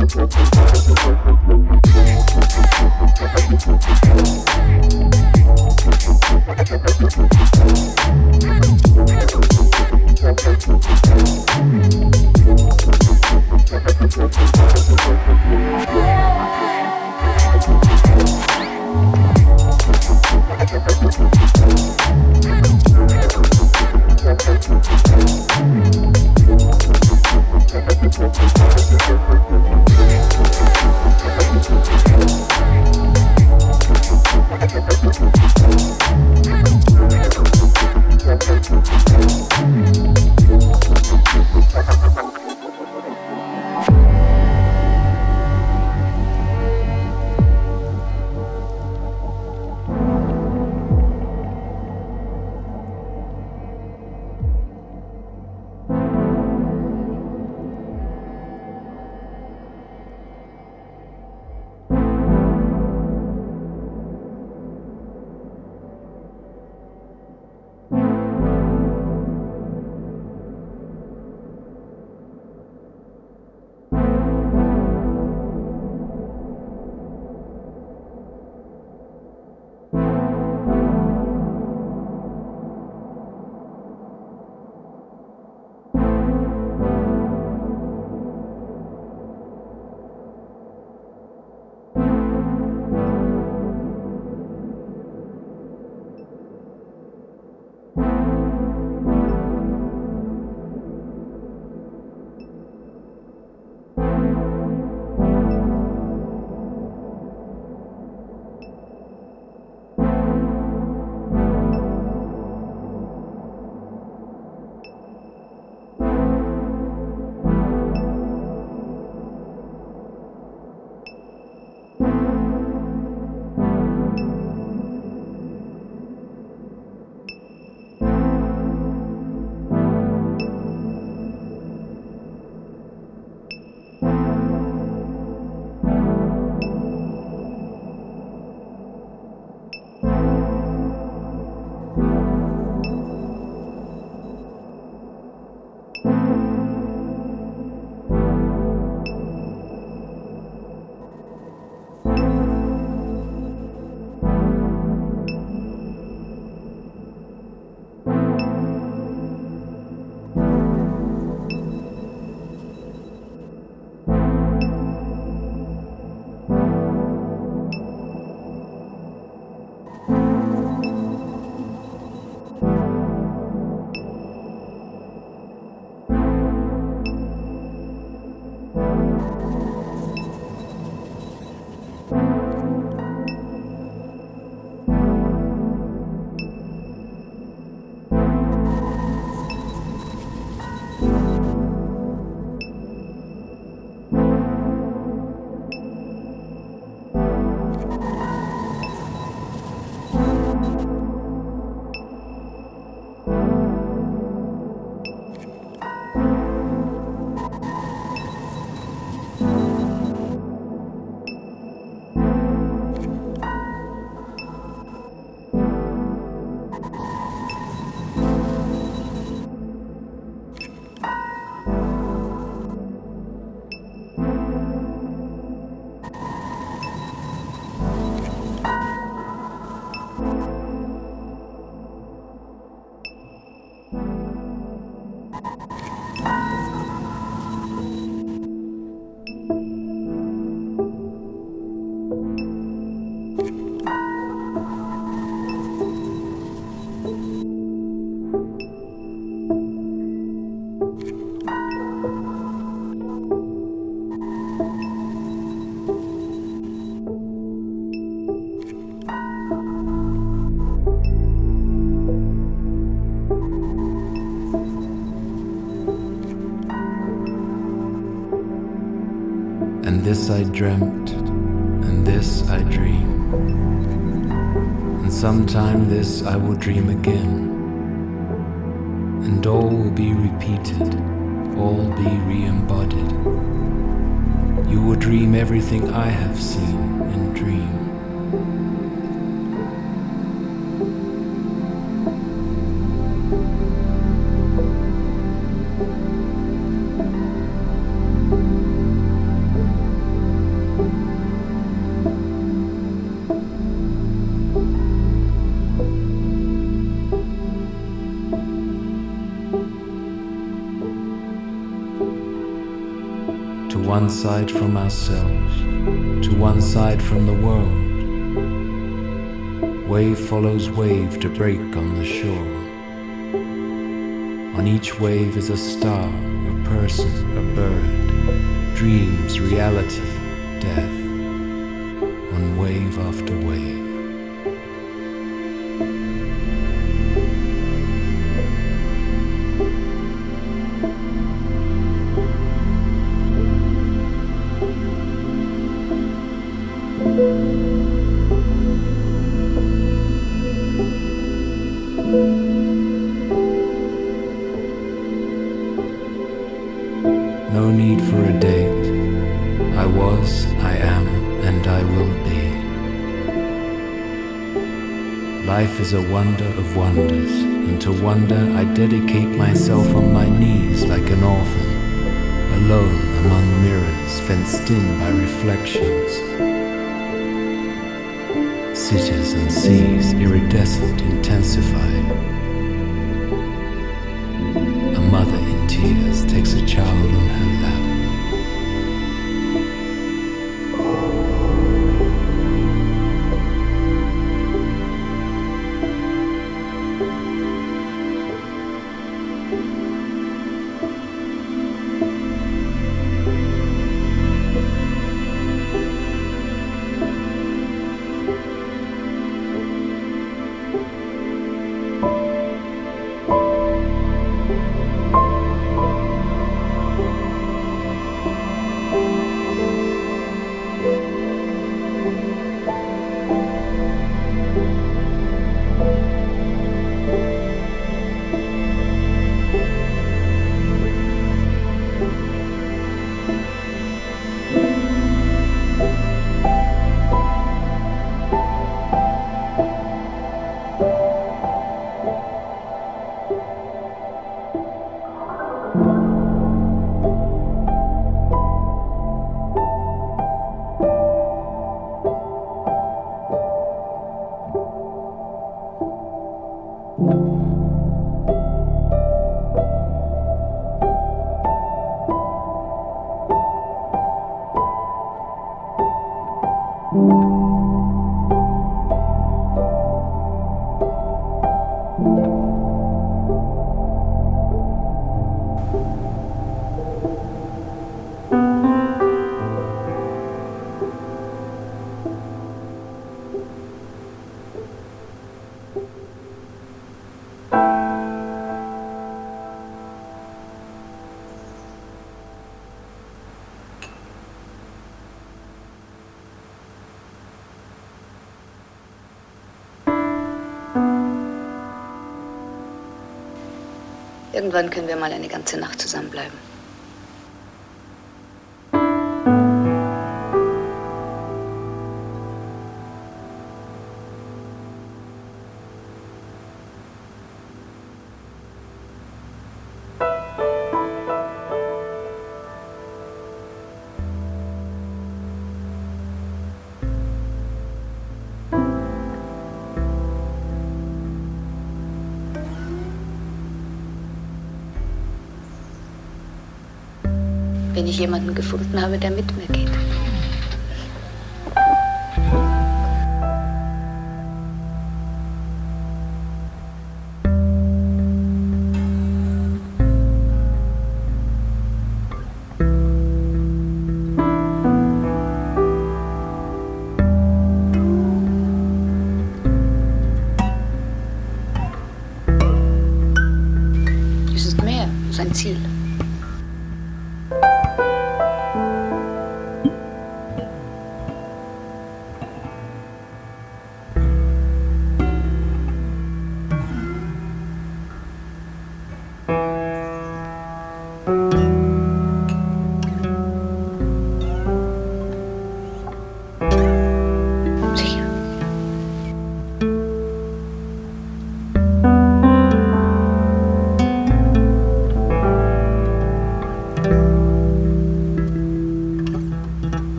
Thank you. I dreamt, and this I dream. And sometime this I will dream again. And all will be repeated, all be re embodied. You will dream everything I have seen in dream. Side from ourselves, to one side from the world. Wave follows wave to break on the shore. On each wave is a star, a person, a bird, dreams, reality, death, on wave after wave. Is a wonder of wonders, and to wonder I dedicate myself on my knees like an orphan, alone among mirrors fenced in by reflections. Cities and seas iridescent intensify. A mother in tears takes a child on her lap. Irgendwann können wir mal eine ganze Nacht zusammenbleiben. Wenn ich jemanden gefunden habe, der mit mir geht.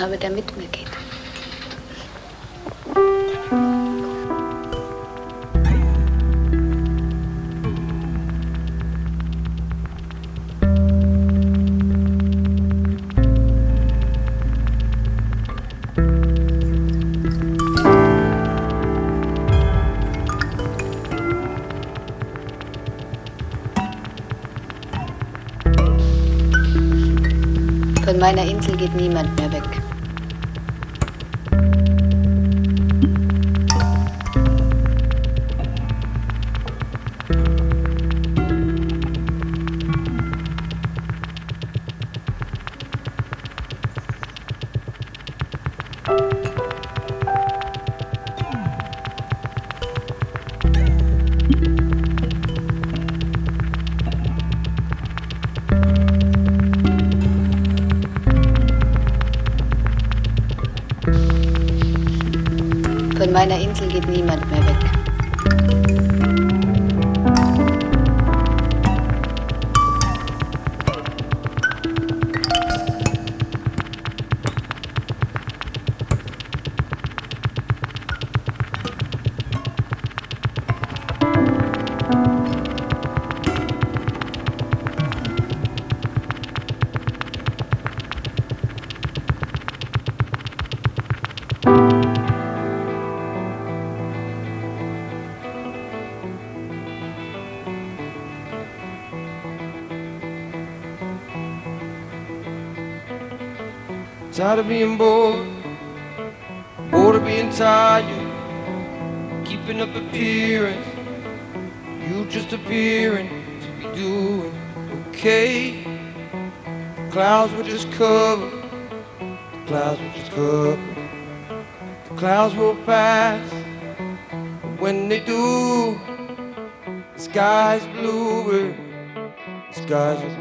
Habe, der mit mir geht. Von meiner Insel geht niemand mehr meiner Insel geht niemand mehr weg. Tired of being bored, bored of being tired, keeping up appearance. You just appearing to be doing okay. The clouds were just covered, the clouds were just covered. The clouds will pass, but when they do, the sky's bluer, the sky's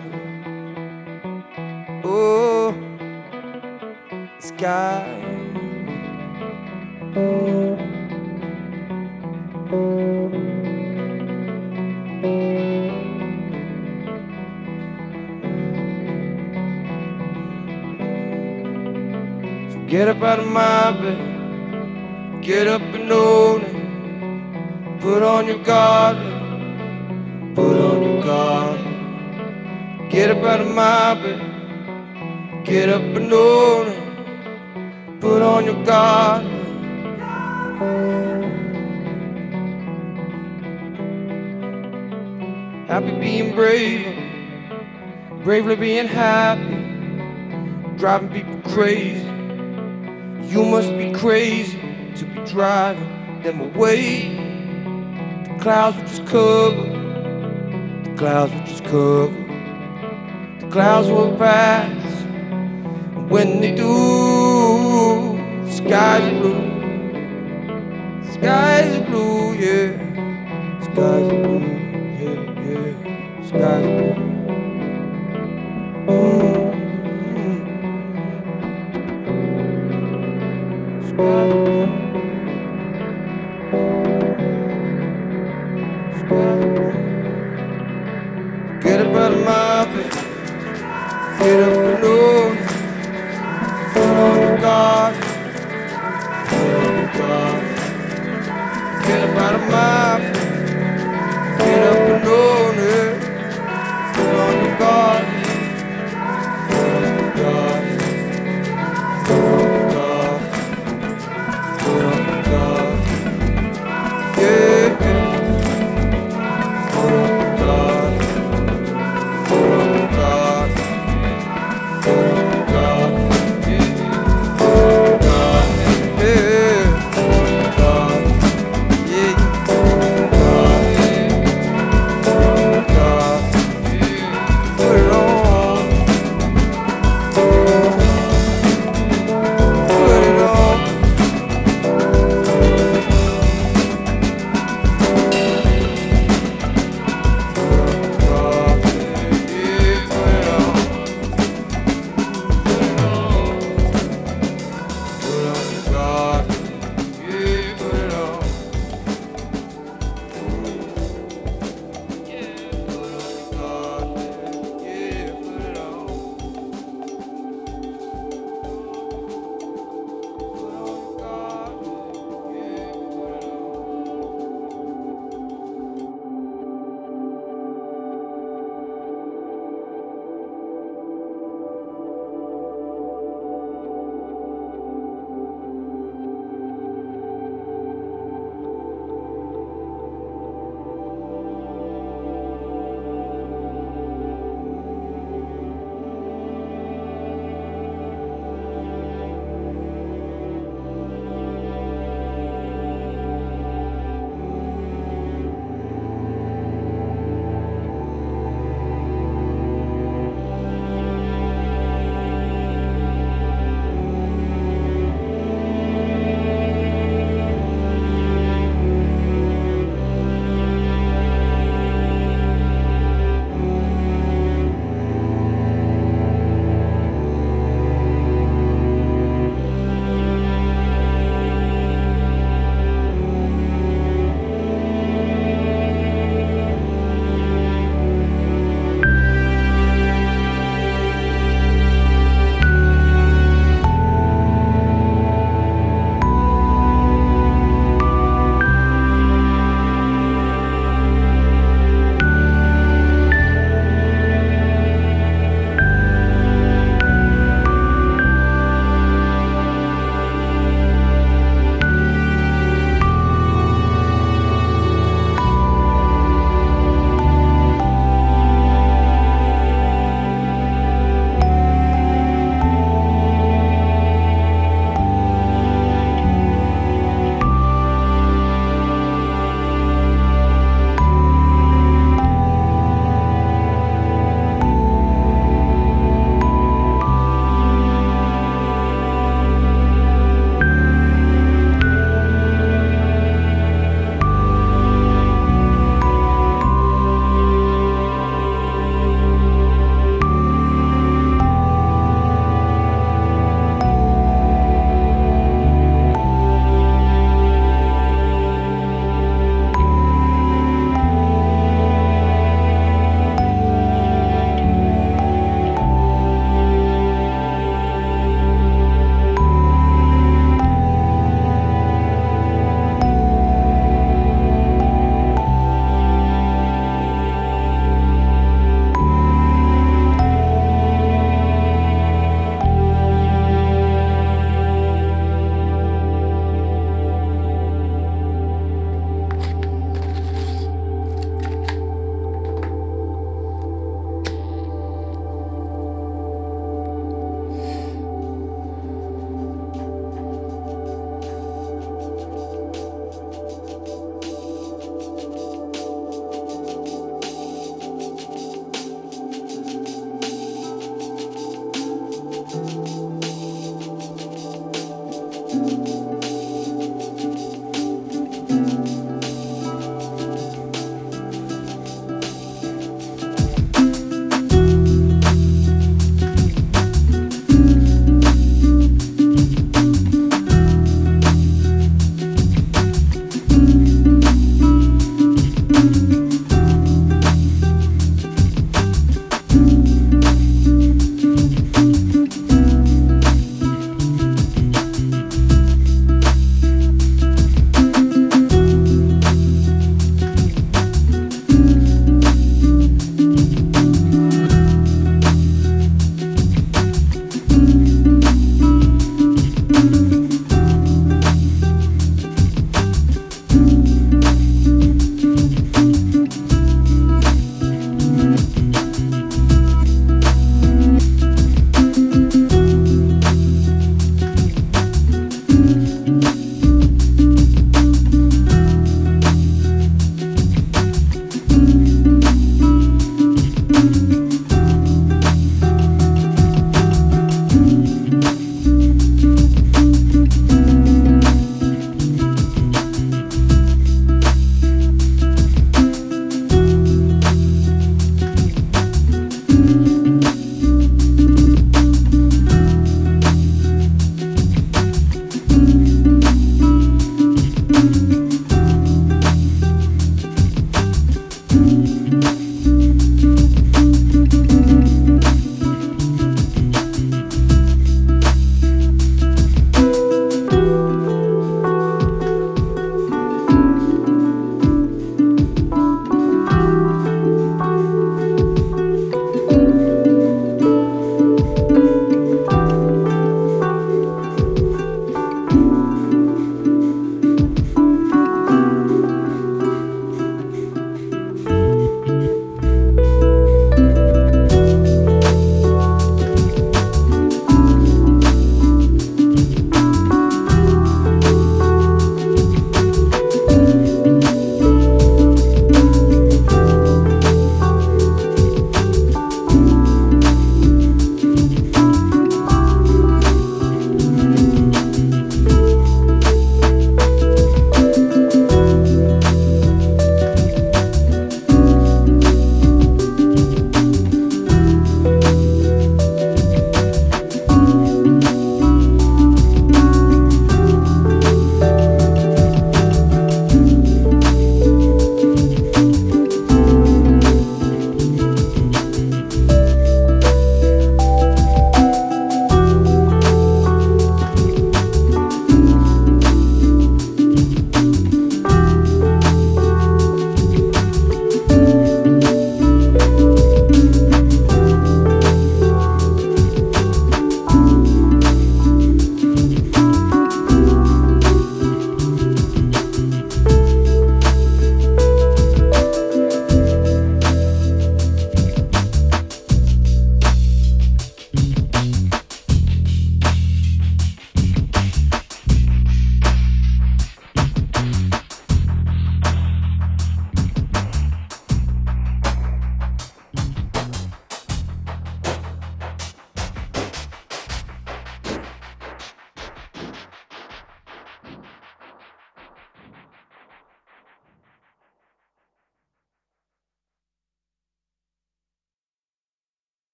get up out of my bed, get up and own it. Put on your garden, put on your garden. Get up out of my bed, get up and own it put on your guard. Happy being brave, bravely being happy, driving people crazy. You must be crazy to be driving them away. The clouds were just covered, the clouds were just covered, the clouds will pass. When they do, the sky's blue. Sky's blue, yeah. Sky's blue, yeah, yeah. Sky's blue. Mm, mm. Blue. Get